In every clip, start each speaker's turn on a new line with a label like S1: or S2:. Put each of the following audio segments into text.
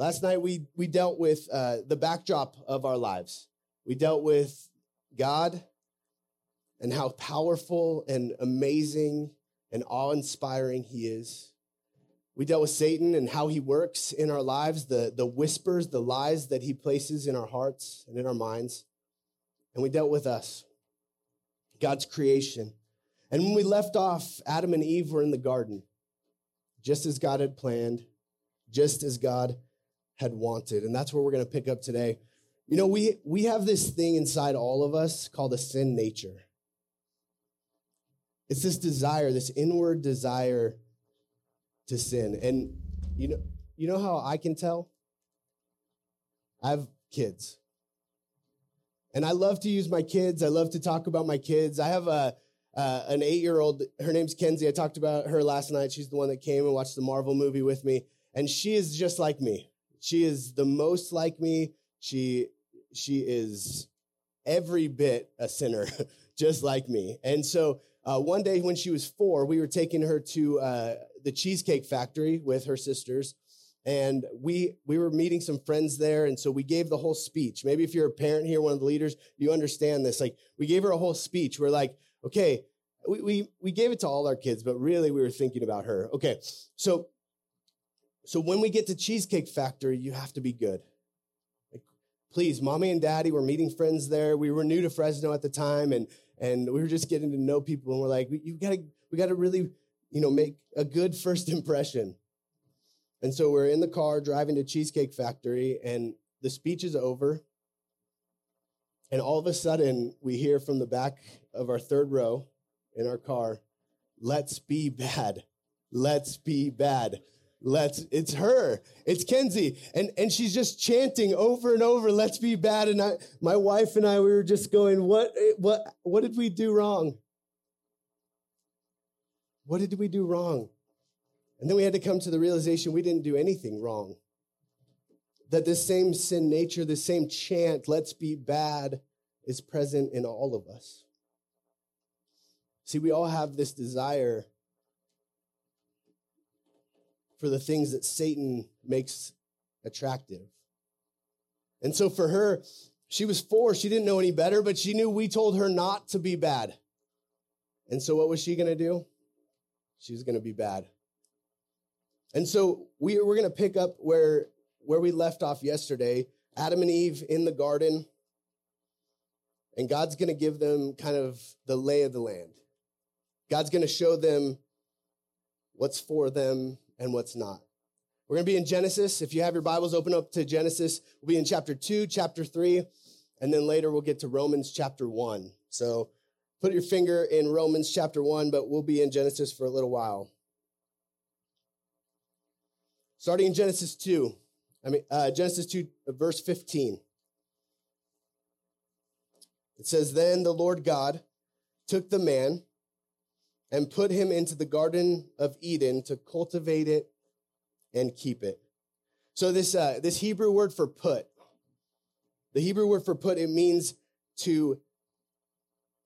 S1: Last night we we dealt with uh, the backdrop of our lives. We dealt with God and how powerful and amazing and awe-inspiring He is. We dealt with Satan and how he works in our lives, the, the whispers, the lies that he places in our hearts and in our minds. And we dealt with us, God's creation. And when we left off, Adam and Eve were in the garden, just as God had planned, just as God had wanted. And that's where we're going to pick up today. You know, we, we have this thing inside all of us called a sin nature. It's this desire, this inward desire to sin. And you know, you know how I can tell? I have kids. And I love to use my kids. I love to talk about my kids. I have a uh, an eight year old. Her name's Kenzie. I talked about her last night. She's the one that came and watched the Marvel movie with me, and she is just like me. She is the most like me. She she is every bit a sinner, just like me. And so uh, one day when she was four, we were taking her to uh, the Cheesecake Factory with her sisters. And we we were meeting some friends there, and so we gave the whole speech. Maybe if you're a parent here, one of the leaders, you understand this. Like we gave her a whole speech. We're like, okay, we we we gave it to all our kids, but really we were thinking about her. Okay, so so when we get to Cheesecake Factory, you have to be good. Like, please, mommy and daddy were meeting friends there. We were new to Fresno at the time, and and we were just getting to know people. And we're like, you gotta we gotta really you know, make a good first impression. And so we're in the car driving to Cheesecake Factory, and the speech is over. And all of a sudden, we hear from the back of our third row in our car, let's be bad. Let's be bad. Let's, it's her. It's Kenzie. And, and she's just chanting over and over, let's be bad. And I, my wife and I, we were just going, what, what, what did we do wrong? What did we do wrong? And then we had to come to the realization we didn't do anything wrong. That this same sin nature, this same chant, let's be bad, is present in all of us. See, we all have this desire for the things that Satan makes attractive. And so for her, she was four. She didn't know any better, but she knew we told her not to be bad. And so what was she going to do? she's going to be bad. And so we, we're going to pick up where, where we left off yesterday Adam and Eve in the garden. And God's going to give them kind of the lay of the land. God's going to show them what's for them and what's not. We're going to be in Genesis. If you have your Bibles, open up to Genesis. We'll be in chapter 2, chapter 3, and then later we'll get to Romans chapter 1. So Put your finger in Romans chapter 1, but we'll be in Genesis for a little while. Starting in Genesis 2, I mean, uh, Genesis 2, verse 15. It says, Then the Lord God took the man and put him into the Garden of Eden to cultivate it and keep it. So this, uh, this Hebrew word for put, the Hebrew word for put, it means to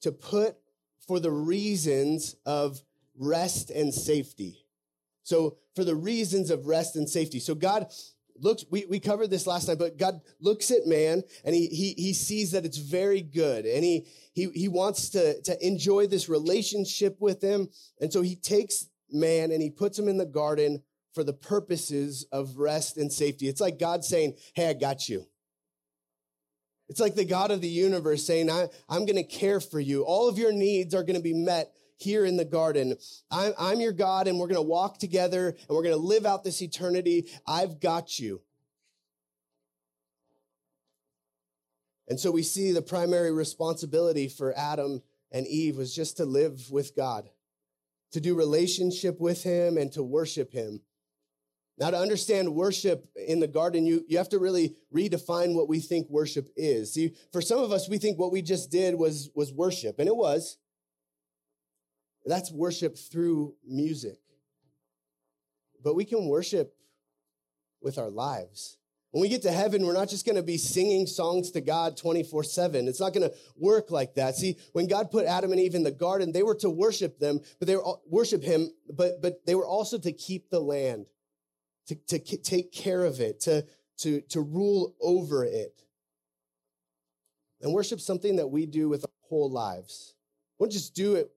S1: to put for the reasons of rest and safety. So for the reasons of rest and safety. So God looks, we, we covered this last night, but God looks at man and he, he, he sees that it's very good and he, he, he wants to, to enjoy this relationship with him. And so he takes man and he puts him in the garden for the purposes of rest and safety. It's like God saying, Hey, I got you. It's like the God of the universe saying, I, am going to care for you. All of your needs are going to be met here in the garden. I'm, I'm your God and we're going to walk together and we're going to live out this eternity. I've got you. And so we see the primary responsibility for Adam and Eve was just to live with God, to do relationship with him and to worship him. Now, to understand worship in the garden, you, you have to really redefine what we think worship is. See, for some of us, we think what we just did was, was worship, and it was. That's worship through music. But we can worship with our lives. When we get to heaven, we're not just going to be singing songs to God 24 7. It's not going to work like that. See, when God put Adam and Eve in the garden, they were to worship them, but they were worship him, but, but they were also to keep the land to, to take care of it, to, to, to rule over it. And worship something that we do with our whole lives. We don't just do it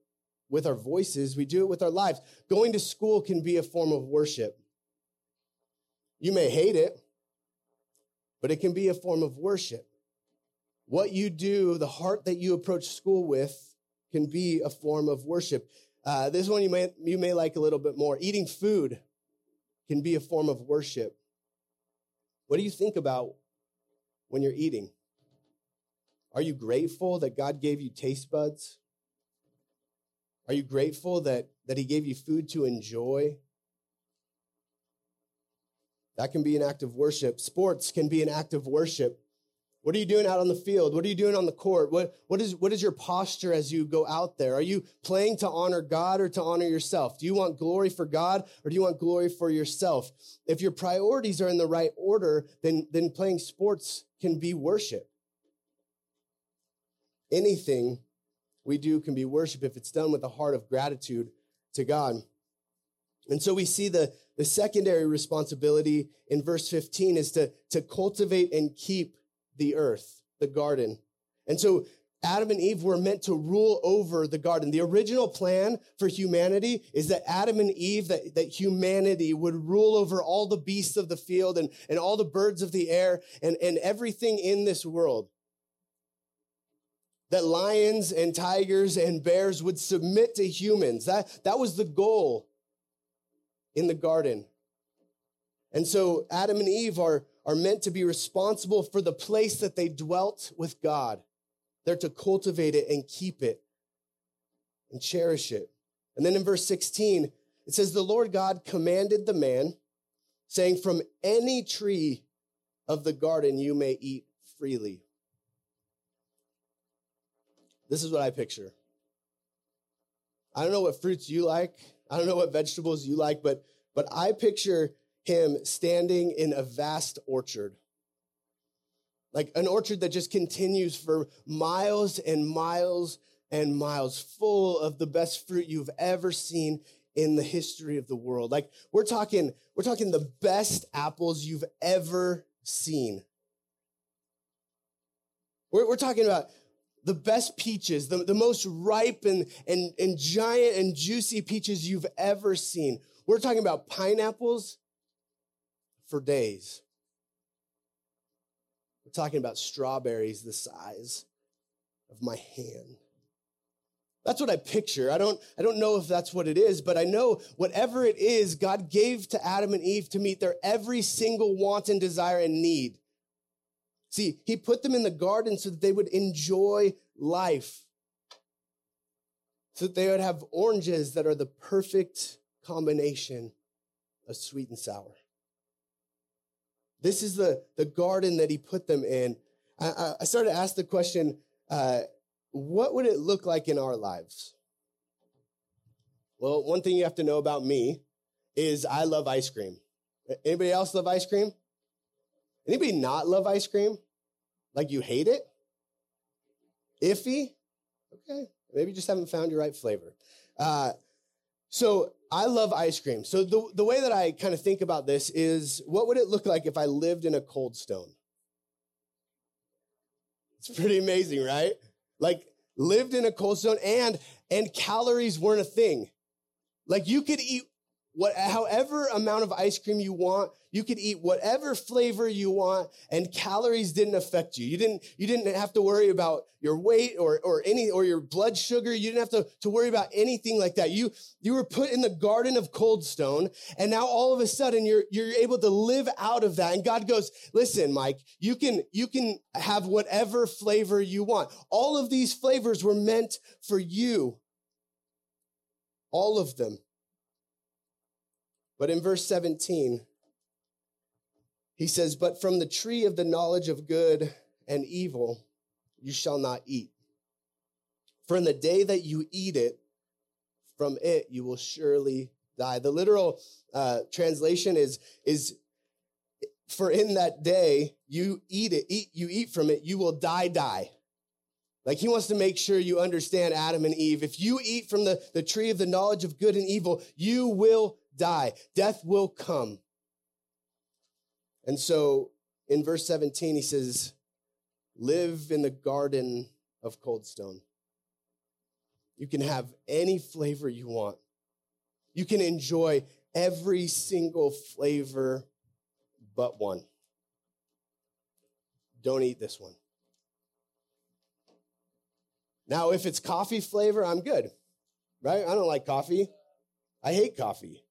S1: with our voices, we do it with our lives. Going to school can be a form of worship. You may hate it, but it can be a form of worship. What you do, the heart that you approach school with, can be a form of worship. Uh, this one you may, you may like a little bit more. Eating food can be a form of worship. What do you think about when you're eating? Are you grateful that God gave you taste buds? Are you grateful that, that He gave you food to enjoy? That can be an act of worship. Sports can be an act of worship. What are you doing out on the field? What are you doing on the court? What, what, is, what is your posture as you go out there? Are you playing to honor God or to honor yourself? Do you want glory for God or do you want glory for yourself? If your priorities are in the right order, then, then playing sports can be worship. Anything we do can be worship if it's done with a heart of gratitude to God. And so we see the, the secondary responsibility in verse 15 is to, to cultivate and keep the earth, the garden. And so Adam and Eve were meant to rule over the garden. The original plan for humanity is that Adam and Eve, that, that humanity would rule over all the beasts of the field and, and all the birds of the air and, and everything in this world. That lions and tigers and bears would submit to humans. That, that was the goal in the garden. And so Adam and Eve are, are meant to be responsible for the place that they dwelt with God. They're to cultivate it and keep it and cherish it. And then in verse 16, it says, The Lord God commanded the man, saying, From any tree of the garden you may eat freely. This is what I picture. I don't know what fruits you like. I don't know what vegetables you like, but, but I picture him standing in a vast orchard. Like an orchard that just continues for miles and miles and miles, full of the best fruit you've ever seen in the history of the world. Like we're talking, we're talking the best apples you've ever seen. We're, we're talking about the best peaches, the, the most ripe and, and, and giant and juicy peaches you've ever seen. We're talking about pineapples for days. We're talking about strawberries the size of my hand. That's what I picture. I don't, I don't know if that's what it is, but I know whatever it is, God gave to Adam and Eve to meet their every single want and desire and need. See, He put them in the garden so that they would enjoy life, so that they would have oranges that are the perfect combination of sweet and sour. This is the, the garden that he put them in. I, I started to ask the question uh, what would it look like in our lives? Well, one thing you have to know about me is I love ice cream. Anybody else love ice cream? Anybody not love ice cream? Like you hate it? Iffy? Okay, maybe you just haven't found your right flavor. Uh, so I love ice cream. So the, the way that I kind of think about this is what would it look like if I lived in a cold stone? It's pretty amazing, right? Like lived in a cold stone and and calories weren't a thing. Like you could eat what, however amount of ice cream you want, you could eat whatever flavor you want and calories didn't affect you. You didn't, you didn't have to worry about your weight or, or any, or your blood sugar. You didn't have to, to worry about anything like that. You, you were put in the garden of cold stone and now all of a sudden you're, you're able to live out of that. And God goes, listen, Mike, you can, you can have whatever flavor you want. All of these flavors were meant for you. All of them. But in verse 17, he says, But from the tree of the knowledge of good and evil you shall not eat. For in the day that you eat it, from it you will surely die. The literal uh, translation is, is for in that day you eat it, eat, you eat from it, you will die, die. Like he wants to make sure you understand Adam and Eve. If you eat from the, the tree of the knowledge of good and evil, you will die. Death will come. And so in verse 17, he says, Live in the garden of Coldstone. You can have any flavor you want. You can enjoy every single flavor but one. Don't eat this one. Now, if it's coffee flavor, I'm good, right? I don't like coffee. I hate coffee.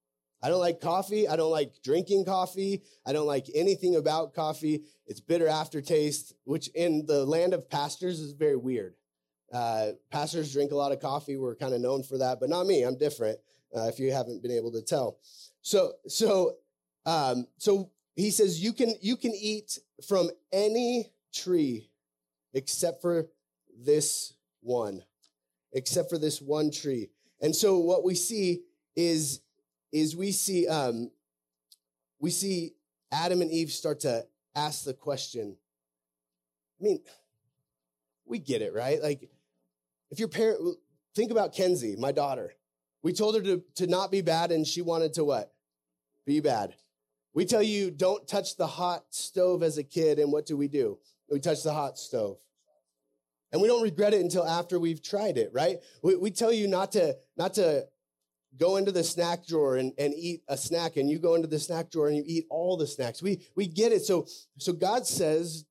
S1: I don't like coffee. I don't like drinking coffee. I don't like anything about coffee. It's bitter aftertaste, which in the land of pastors is very weird. Uh, pastors drink a lot of coffee. We're kind of known for that, but not me. I'm different. Uh, if you haven't been able to tell. So, so, um, so he says you can you can eat from any tree except for this one, except for this one tree. And so what we see is is we see um, we see Adam and Eve start to ask the question. I mean, we get it, right? Like, if your parent think about Kenzie, my daughter. We told her to, to not be bad, and she wanted to what? Be bad. We tell you don't touch the hot stove as a kid, and what do we do? We touch the hot stove. And we don't regret it until after we've tried it, right? We, we tell you not to, not to go into the snack drawer and, and eat a snack and you go into the snack drawer and you eat all the snacks. We, we get it. So, so God says,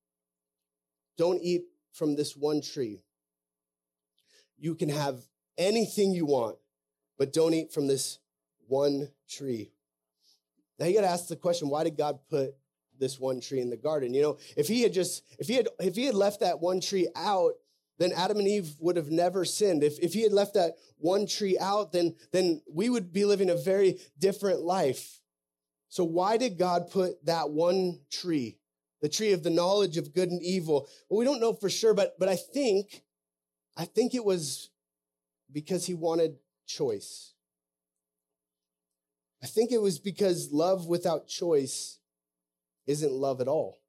S1: don't eat from this one tree. You can have anything you want, but don't eat from this one tree. Now you got to ask the question, why did God put this one tree in the garden? You know, if he had just, if he had, if he had left that one tree out, then Adam and Eve would have never sinned. If, if he had left that one tree out, then, then we would be living a very different life. So why did God put that one tree, the tree of the knowledge of good and evil? Well, we don't know for sure, but, but I think, I think it was because he wanted choice. I think it was because love without choice isn't love at all.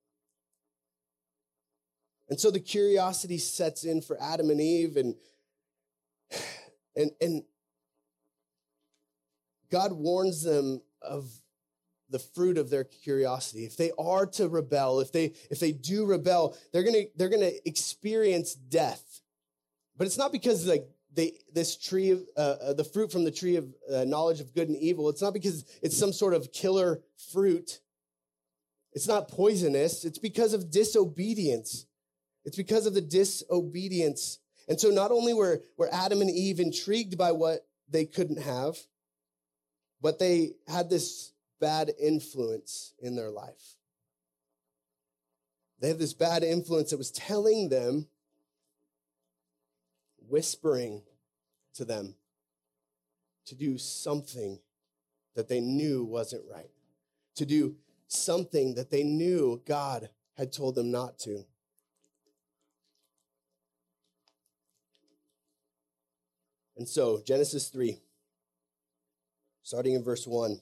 S1: And so the curiosity sets in for Adam and Eve and and and God warns them of the fruit of their curiosity. If they are to rebel, if they if they do rebel, they're going to they're going to experience death. But it's not because like they this tree of uh, uh, the fruit from the tree of uh, knowledge of good and evil. It's not because it's some sort of killer fruit. It's not poisonous. It's because of disobedience. It's because of the disobedience. And so not only were, were Adam and Eve intrigued by what they couldn't have, but they had this bad influence in their life. They had this bad influence that was telling them, whispering to them to do something that they knew wasn't right, to do something that they knew God had told them not to. And so, Genesis 3, starting in verse 1,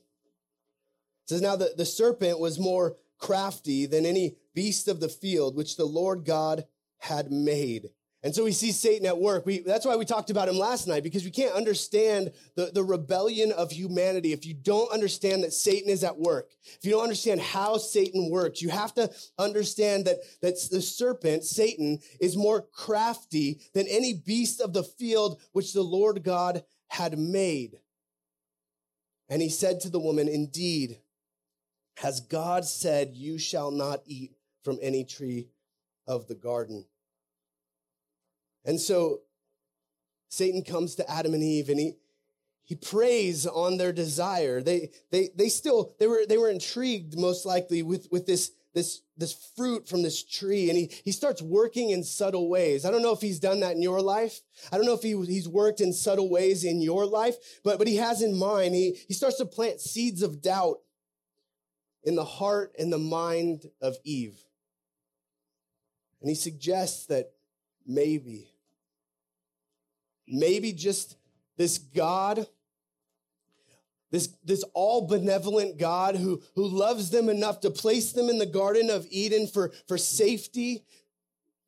S1: says, Now the, the serpent was more crafty than any beast of the field which the Lord God had made. And so we see Satan at work. We, that's why we talked about him last night, because we can't understand the, the rebellion of humanity if you don't understand that Satan is at work. If you don't understand how Satan works, you have to understand that, that the serpent, Satan, is more crafty than any beast of the field which the Lord God had made. And he said to the woman, Indeed, has God said, You shall not eat from any tree of the garden? And so Satan comes to Adam and Eve and he, he preys on their desire. They, they, they still, they were, they were intrigued most likely with, with this, this, this fruit from this tree. And he, he starts working in subtle ways. I don't know if he's done that in your life. I don't know if he, he's worked in subtle ways in your life, but, but he has in mind, he, he starts to plant seeds of doubt in the heart and the mind of Eve. And he suggests that maybe maybe just this God, this, this all benevolent God who, who loves them enough to place them in the Garden of Eden for, for safety.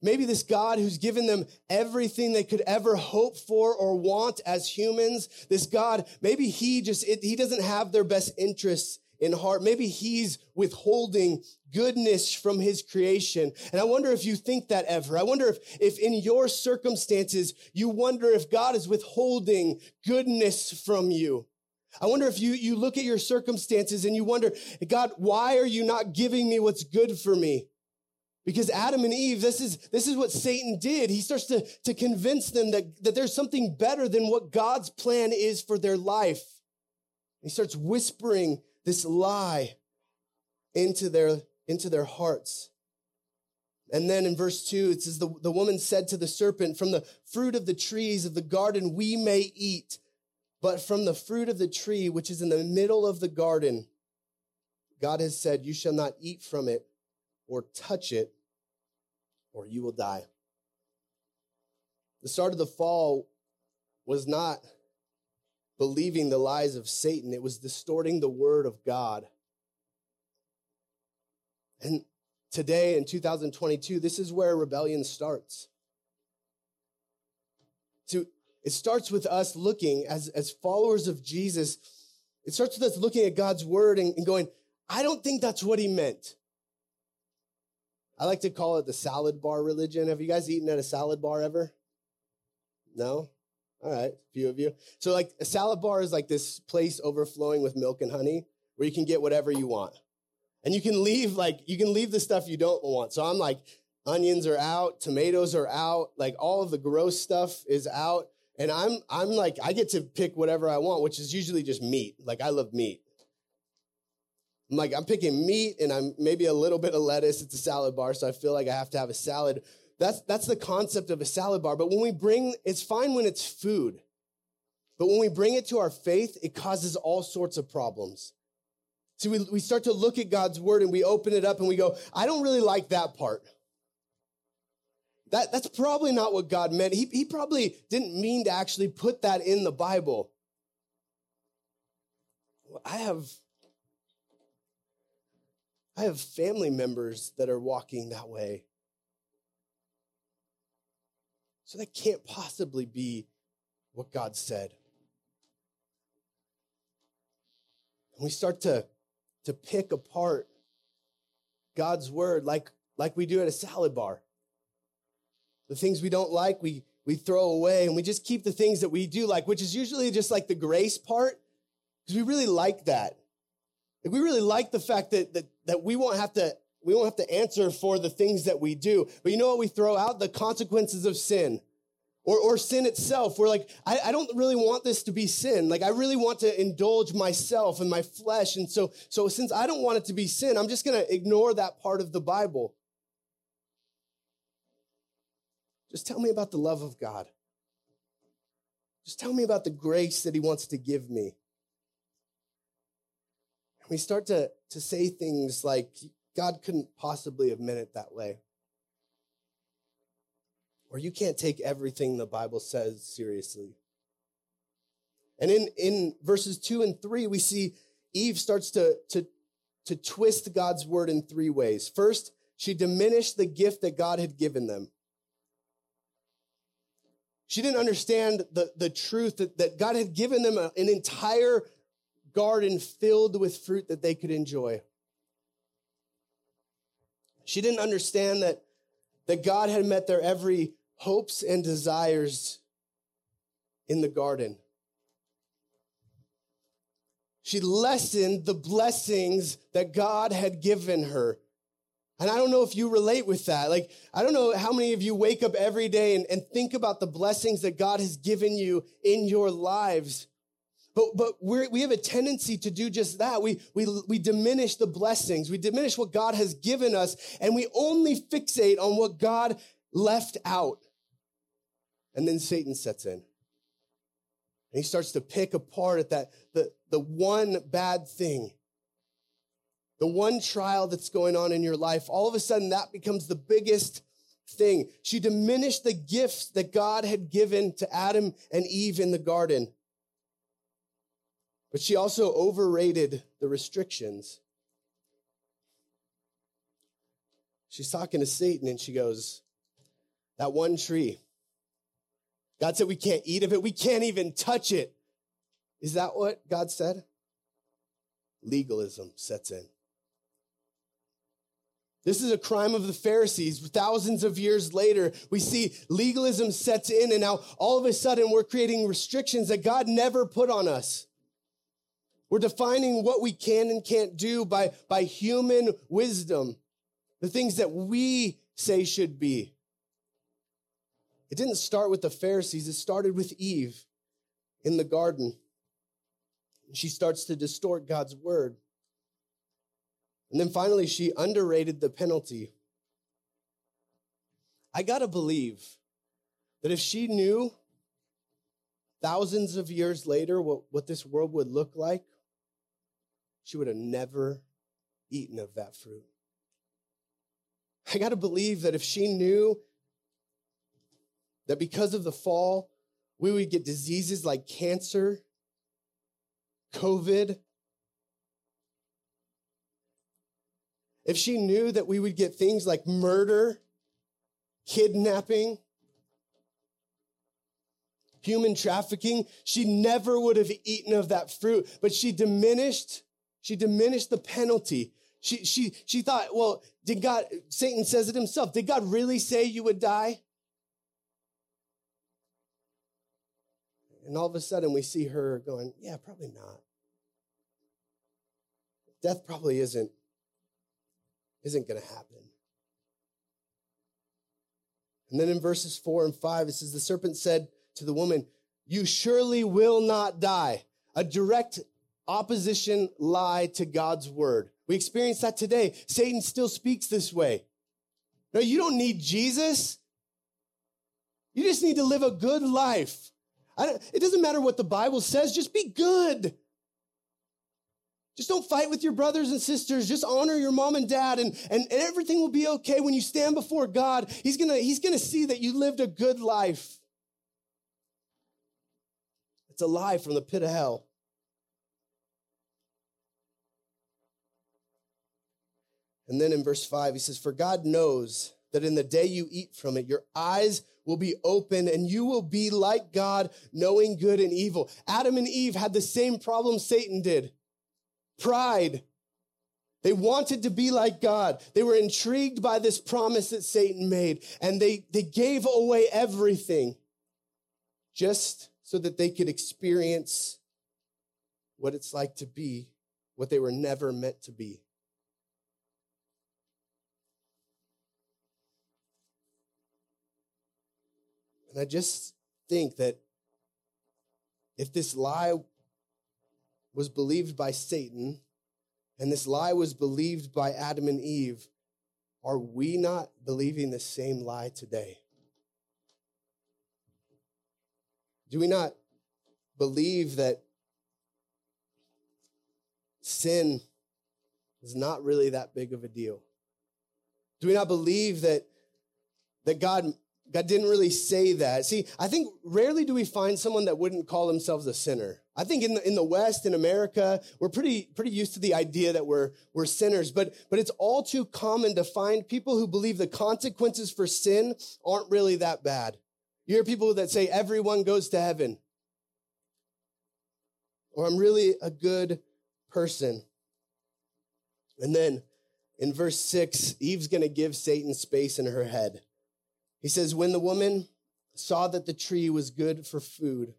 S1: Maybe this God who's given them everything they could ever hope for or want as humans. This God, maybe he just, it, he doesn't have their best interests in heart. Maybe he's withholding goodness from his creation. And I wonder if you think that ever. I wonder if, if in your circumstances, you wonder if God is withholding goodness from you. I wonder if you, you look at your circumstances and you wonder, God, why are you not giving me what's good for me? Because Adam and Eve, this is, this is what Satan did. He starts to, to convince them that, that there's something better than what God's plan is for their life. He starts whispering this lie into their, into their hearts. And then in verse two, it says, the, the woman said to the serpent, from the fruit of the trees of the garden we may eat, but from the fruit of the tree which is in the middle of the garden, God has said, you shall not eat from it or touch it, or you will die. The start of the fall was not believing the lies of Satan, it was distorting the word of God. And today in 2022, this is where rebellion starts. So it starts with us looking as, as followers of Jesus. It starts with us looking at God's word and, and going, I don't think that's what he meant. I like to call it the salad bar religion. Have you guys eaten at a salad bar ever? No? All right, a few of you. So, like, a salad bar is like this place overflowing with milk and honey where you can get whatever you want. And you can leave, like, you can leave the stuff you don't want. So, I'm like, onions are out, tomatoes are out, like, all of the gross stuff is out. And I'm, I'm like, I get to pick whatever I want, which is usually just meat. Like, I love meat. I'm like, I'm picking meat and I'm maybe a little bit of lettuce. It's a salad bar, so I feel like I have to have a salad. That's, that's the concept of a salad bar. But when we bring, it's fine when it's food. But when we bring it to our faith, it causes all sorts of problems. See, we, we start to look at God's word and we open it up and we go, I don't really like that part. That, that's probably not what God meant. He, he probably didn't mean to actually put that in the Bible. I have I have family members that are walking that way. So that can't possibly be what God said. And we start to, to pick apart God's word like, like we do at a salad bar. The things we don't like, we, we throw away, and we just keep the things that we do like, which is usually just like the grace part, because we really like that. Like we really like the fact that, that, that we won't have to, we won't have to answer for the things that we do. But you know what we throw out? The consequences of sin. Or, or sin itself. We're like, I, I don't really want this to be sin. Like, I really want to indulge myself and my flesh. And so, so since I don't want it to be sin, I'm just going to ignore that part of the Bible. Just tell me about the love of God. Just tell me about the grace that He wants to give me we start to, to say things like, God couldn't possibly have meant it that way. Or you can't take everything the Bible says seriously. And in, in verses two and three, we see Eve starts to, to, to twist God's word in three ways. First, she diminished the gift that God had given them. She didn't understand the, the truth that, that God had given them a, an entire garden filled with fruit that they could enjoy. She didn't understand that, that God had met their every hopes and desires in the garden. She lessened the blessings that God had given her. And I don't know if you relate with that. Like, I don't know how many of you wake up every day and, and think about the blessings that God has given you in your lives. But, but we we have a tendency to do just that. We, we, we diminish the blessings. We diminish what God has given us and we only fixate on what God left out. And then Satan sets in. And he starts to pick apart at that, the, the one bad thing, the one trial that's going on in your life. All of a sudden that becomes the biggest thing. She diminished the gifts that God had given to Adam and Eve in the garden. But she also overrated the restrictions. She's talking to Satan and she goes, That one tree, God said we can't eat of it, we can't even touch it. Is that what God said? legalism sets in. This is a crime of the Pharisees. Thousands of years later, we see legalism sets in, and now all of a sudden we're creating restrictions that God never put on us. We're defining what we can and can't do by, by human wisdom, the things that we say should be. It didn't start with the Pharisees, it started with Eve in the garden. She starts to distort God's word. And then finally, she underrated the penalty. I got to believe that if she knew thousands of years later what, what this world would look like, she would have never eaten of that fruit. I got to believe that if she knew that because of the fall, we would get diseases like cancer, COVID, if she knew that we would get things like murder, kidnapping, human trafficking, she never would have eaten of that fruit. But she diminished, she diminished the penalty. She, she, she thought, well, did God, Satan says it himself, did God really say you would die? And all of a sudden we see her going, yeah, probably not. Death probably isn't isn't going to happen. And then in verses four and five, it says, The serpent said to the woman, You surely will not die. A direct opposition lie to God's word. We experience that today. Satan still speaks this way. No, you don't need Jesus. You just need to live a good life. it doesn't matter what the Bible says, just be good. Just don't fight with your brothers and sisters. Just honor your mom and dad and, and, and everything will be okay. When you stand before God, he's gonna, he's gonna see that you lived a good life. It's a lie from the pit of hell. And then in verse 5, he says, For God knows that in the day you eat from it, your eyes will be open and you will be like God, knowing good and evil. Adam and Eve had the same problem Satan did pride. They wanted to be like God. They were intrigued by this promise that Satan made, and they, they gave away everything just so that they could experience what it's like to be what they were never meant to be. And I just think that if this lie was believed by Satan, and this lie was believed by Adam and Eve, are we not believing the same lie today? Do we not believe that sin is not really that big of a deal? Do we not believe that, that God, God didn't really say that? See, I think rarely do we find someone that wouldn't call themselves a sinner. I think in the, in the West, in America, we're pretty, pretty used to the idea that we're, we're sinners, but, but it's all too common to find people who believe the consequences for sin aren't really that bad. You hear people that say everyone goes to heaven. Or I'm really a good person. And then in verse six, Eve's going to give Satan space in her head. He says, when the woman saw that the tree was good for food,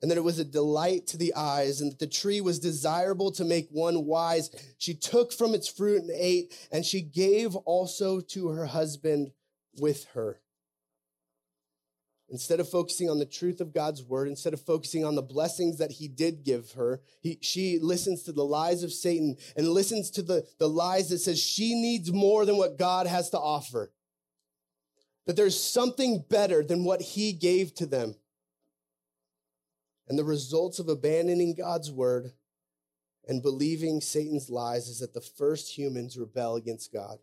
S1: and that it was a delight to the eyes, and that the tree was desirable to make one wise. She took from its fruit and ate, and she gave also to her husband with her. Instead of focusing on the truth of God's word, instead of focusing on the blessings that he did give her, he, she listens to the lies of Satan and listens to the, the lies that says she needs more than what God has to offer. That there's something better than what he gave to them. And the results of abandoning God's word and believing Satan's lies is that the first humans rebel against God.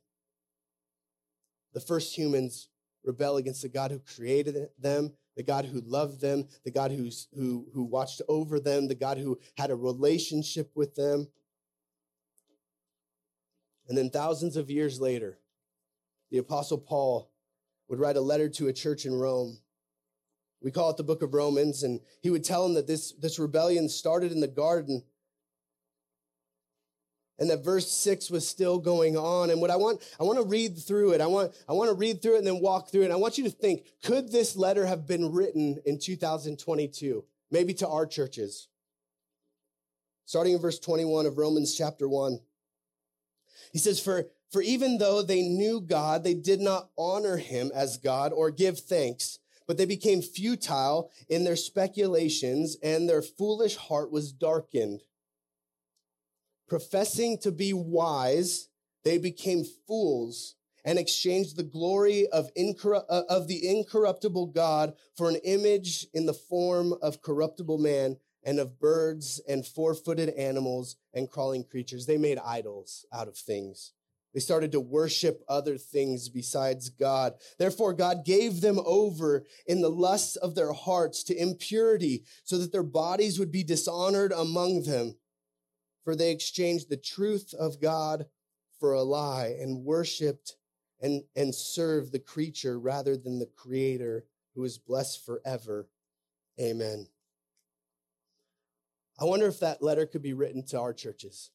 S1: The first humans rebel against the God who created them, the God who loved them, the God who's, who, who watched over them, the God who had a relationship with them. And then thousands of years later, the Apostle Paul would write a letter to a church in Rome. We call it the book of Romans. And he would tell them that this, this rebellion started in the garden and that verse 6 was still going on. And what i want i want to read through it. I want i want to read through it and then walk through it. And i want you to think could this letter have been written in 2022 maybe to our churches? Starting in verse 21 of romans chapter 1 he says for for even though they knew god they did not honor him as god or give thanks but they became futile in their speculations and their foolish heart was darkened professing to be wise, they became fools and exchanged the glory of, incorru- uh, of the incorruptible God for an image in the form of corruptible man and of birds and four-footed animals and crawling creatures. They made idols out of things. They started to worship other things besides God. Therefore, God gave them over in the lusts of their hearts to impurity so that their bodies would be dishonored among them for they exchanged the truth of God for a lie and worshiped and, and served the creature rather than the creator who is blessed forever. Amen. I wonder if that letter could be written to our churches.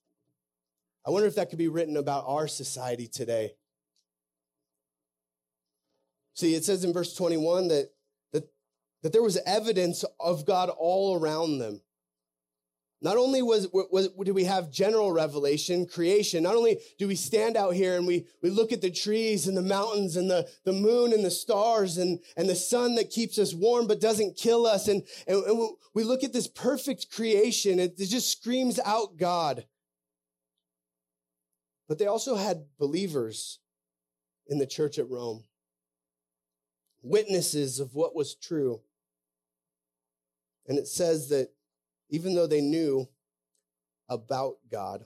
S1: I wonder if that could be written about our society today. See, it says in verse 21 that, that, that there was evidence of God all around them. Not only was, was, do we have general revelation, creation, not only do we stand out here and we, we look at the trees and the mountains and the, the moon and the stars and, and the sun that keeps us warm but doesn't kill us. And, and, and we look at this perfect creation. It, it just screams out God. But they also had believers in the church at Rome, witnesses of what was true. And it says that even though they knew about God,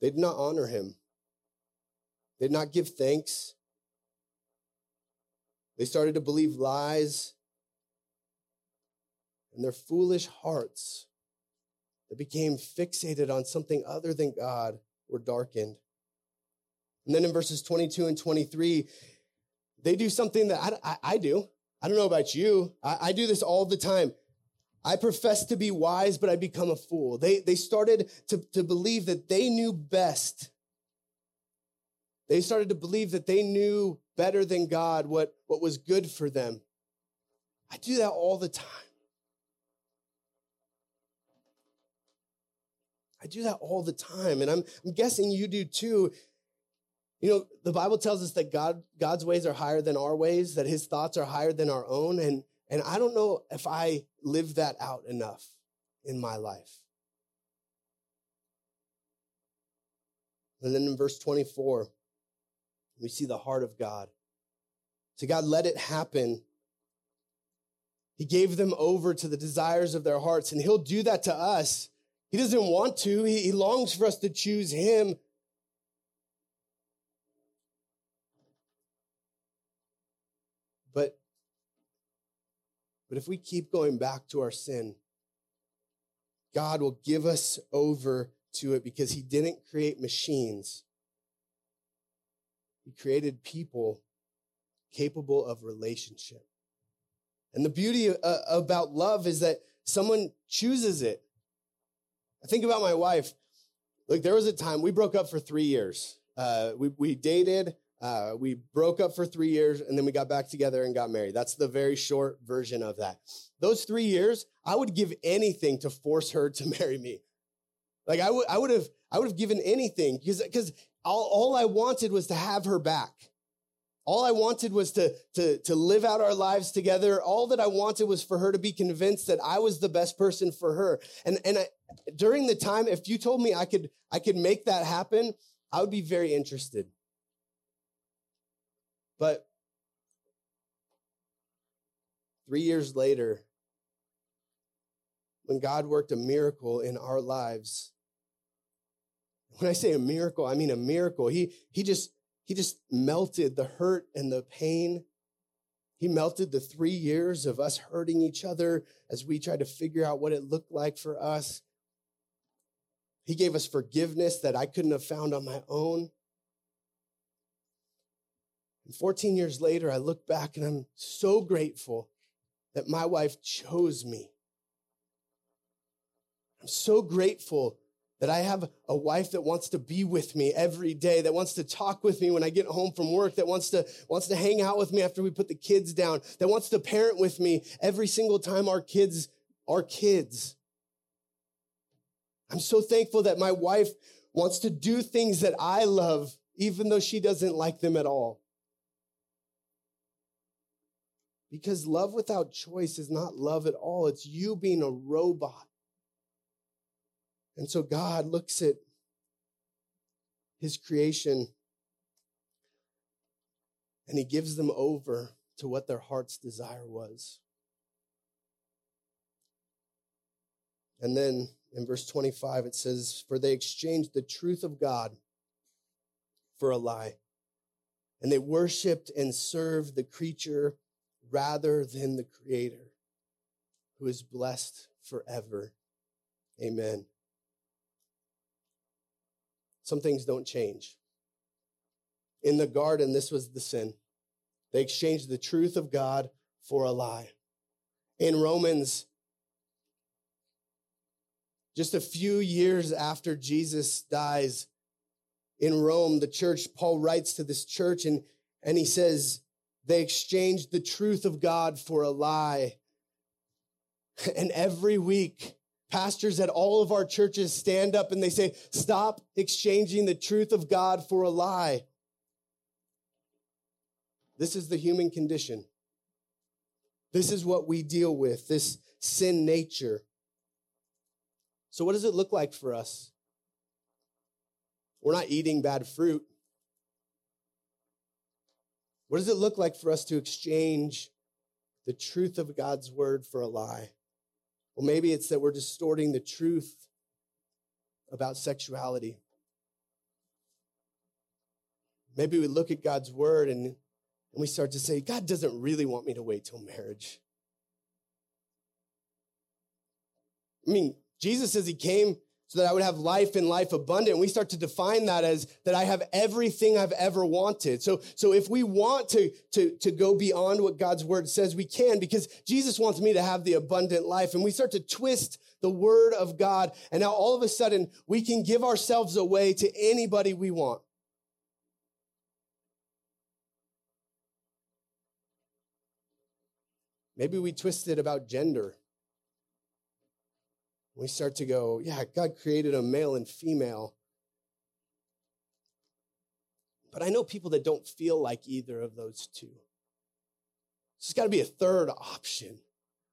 S1: they did not honor him. They did not give thanks. They started to believe lies. And their foolish hearts that became fixated on something other than God were darkened. And then in verses 22 and 23, they do something that I, I, I do. I don't know about you. I, I do this all the time. I profess to be wise, but I become a fool. They, they started to, to believe that they knew best. They started to believe that they knew better than God what, what was good for them. I do that all the time. I do that all the time. And I'm, I'm guessing you do too. You know, the Bible tells us that God, God's ways are higher than our ways, that his thoughts are higher than our own. And, and I don't know if I live that out enough in my life. And then in verse 24, we see the heart of God. So God let it happen. He gave them over to the desires of their hearts, and He'll do that to us. He doesn't want to, He, he longs for us to choose Him. But but if we keep going back to our sin, God will give us over to it because He didn't create machines. He created people capable of relationship. And the beauty uh, about love is that someone chooses it. I think about my wife. Like there was a time we broke up for three years. Uh, we, we dated, uh, we broke up for three years and then we got back together and got married. That's the very short version of that. Those three years, I would give anything to force her to marry me. Like I would, I would have, I would have given anything because, because all, all I wanted was to have her back. All I wanted was to, to, to live out our lives together. All that I wanted was for her to be convinced that I was the best person for her. And, and I, during the time, if you told me I could, I could make that happen, I would be very interested. But three years later, when God worked a miracle in our lives, when I say a miracle, I mean a miracle. He, he just, he just melted the hurt and the pain. He melted the three years of us hurting each other as we tried to figure out what it looked like for us. He gave us forgiveness that I couldn't have found on my own. And 14 years later, I look back and I'm so grateful that my wife chose me. I'm so grateful that I have a wife that wants to be with me every day, that wants to talk with me when I get home from work, that wants to, wants to hang out with me after we put the kids down, that wants to parent with me every single time our kids are kids. I'm so thankful that my wife wants to do things that I love, even though she doesn't like them at all. Because love without choice is not love at all. It's you being a robot and so God looks at his creation and he gives them over to what their heart's desire was. And then in verse 25, it says, For they exchanged the truth of God for a lie, and they worshiped and served the creature rather than the Creator, who is blessed forever. Amen some things don't change. In the garden, this was the sin. They exchanged the truth of God for a lie. In Romans, just a few years after Jesus dies in Rome, the church, Paul writes to this church and, and he says, they exchanged the truth of God for a lie. And every week, Pastors at all of our churches stand up and they say, stop exchanging the truth of God for a lie. This is the human condition. This is what we deal with, this sin nature. So, what does it look like for us? We're not eating bad fruit. What does it look like for us to exchange the truth of God's word for a lie? Well, maybe it's that we're distorting the truth about sexuality. Maybe we look at God's word and, and we start to say, God doesn't really want me to wait till marriage. I mean, Jesus says he came so that I would have life and life abundant. We start to define that as that I have everything I've ever wanted. So, so if we want to, to, to go beyond what God's word says, we can because Jesus wants me to have the abundant life. And we start to twist the word of God. And now all of a sudden we can give ourselves away to anybody we want. Maybe we twist it about gender we start to go, yeah, God created a male and female. But I know people that don't feel like either of those two. So There's got to be a third option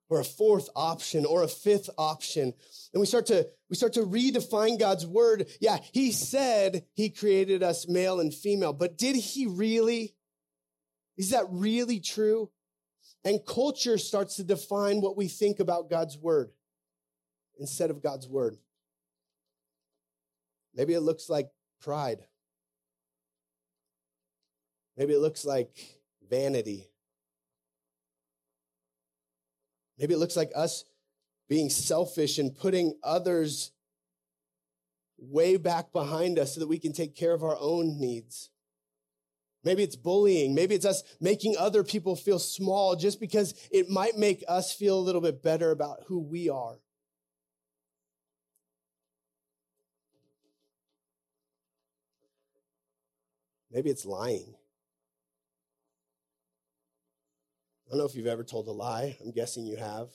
S1: or a fourth option or a fifth option. And we start to, we start to redefine God's word. Yeah, he said he created us male and female, but did he really? Is that really true? And culture starts to define what we think about God's word instead of God's word. Maybe it looks like pride. Maybe it looks like vanity. Maybe it looks like us being selfish and putting others way back behind us so that we can take care of our own needs. Maybe it's bullying. Maybe it's us making other people feel small just because it might make us feel a little bit better about who we are. Maybe it's lying. I don't know if you've ever told a lie. I'm guessing you have.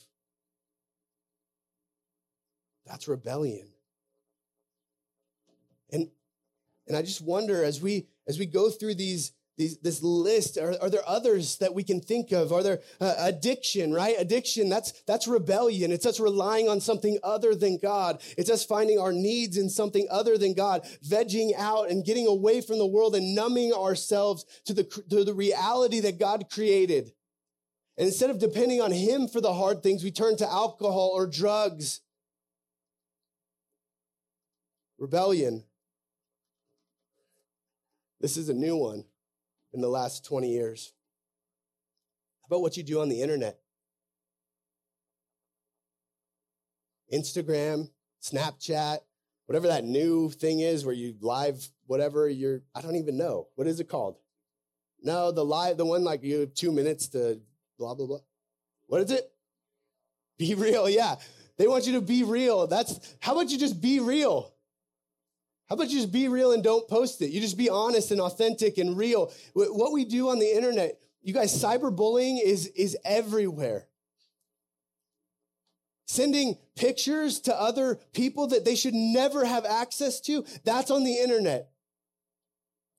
S1: That's rebellion. And and I just wonder as we as we go through these these, this list are, are, there others that we can think of? Are there uh, addiction right? Addiction that's that's rebellion. It's us relying on something other than god. It's us finding our needs in something other than god vegging out and getting away from the world and numbing ourselves to the to the reality that god created. And instead of depending on him for the hard things we turn to alcohol or drugs. Rebellion. This is a new one in the last 20 years? How about what you do on the internet? Instagram, Snapchat, whatever that new thing is where you live whatever you're, I don't even know. What is it called? No, the live, the one like you have two minutes to blah, blah, blah. What is it? BeReal. Yeah. They want you to be real. That's, how about you just be real? How about you just be real and don't post it? You just be honest and authentic and real. What we do on the internet, you guys, cyberbullying is, is everywhere. Sending pictures to other people that they should never have access to, that's on the internet.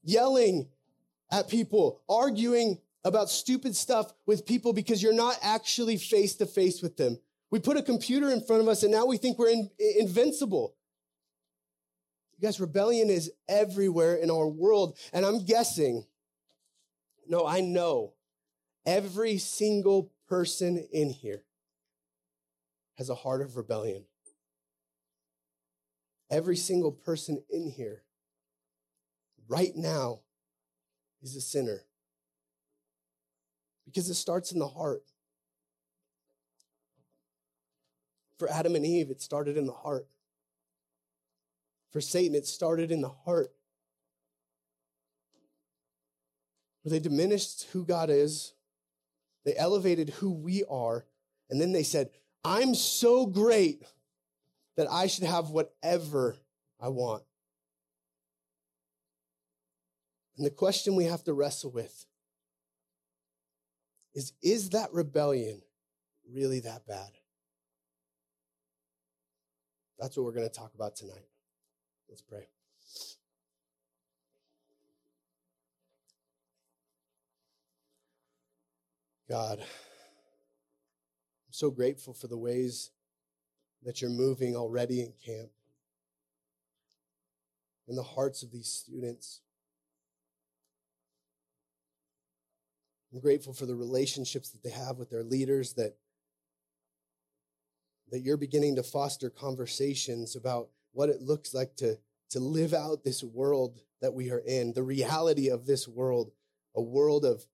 S1: Yelling at people, arguing about stupid stuff with people because you're not actually face to face with them. We put a computer in front of us and now we think we're in, invincible. Guys, rebellion is everywhere in our world. And I'm guessing, no, I know every single person in here has a heart of rebellion. Every single person in here right now is a sinner because it starts in the heart. For Adam and Eve, it started in the heart. For Satan, it started in the heart. Where they diminished who God is, they elevated who we are, and then they said, I'm so great that I should have whatever I want. And the question we have to wrestle with is Is that rebellion really that bad? That's what we're going to talk about tonight. Let's pray. God, I'm so grateful for the ways that you're moving already in camp, in the hearts of these students. I'm grateful for the relationships that they have with their leaders, that, that you're beginning to foster conversations about what it looks like to, to live out this world that we are in, the reality of this world, a world of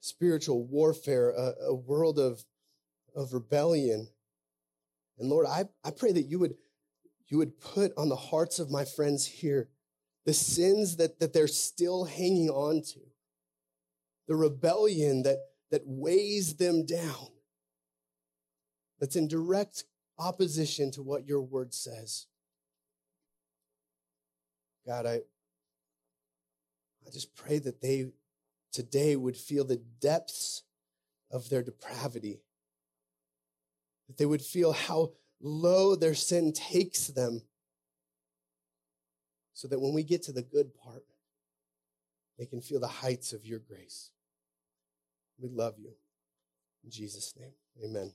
S1: spiritual warfare, a, a world of, of rebellion. And Lord, I, I pray that you would, you would put on the hearts of my friends here the sins that, that they're still hanging on to, the rebellion that, that weighs them down, that's in direct opposition to what your word says. God, I, I just pray that they today would feel the depths of their depravity, that they would feel how low their sin takes them, so that when we get to the good part, they can feel the heights of your grace. We love you. In Jesus' name, amen.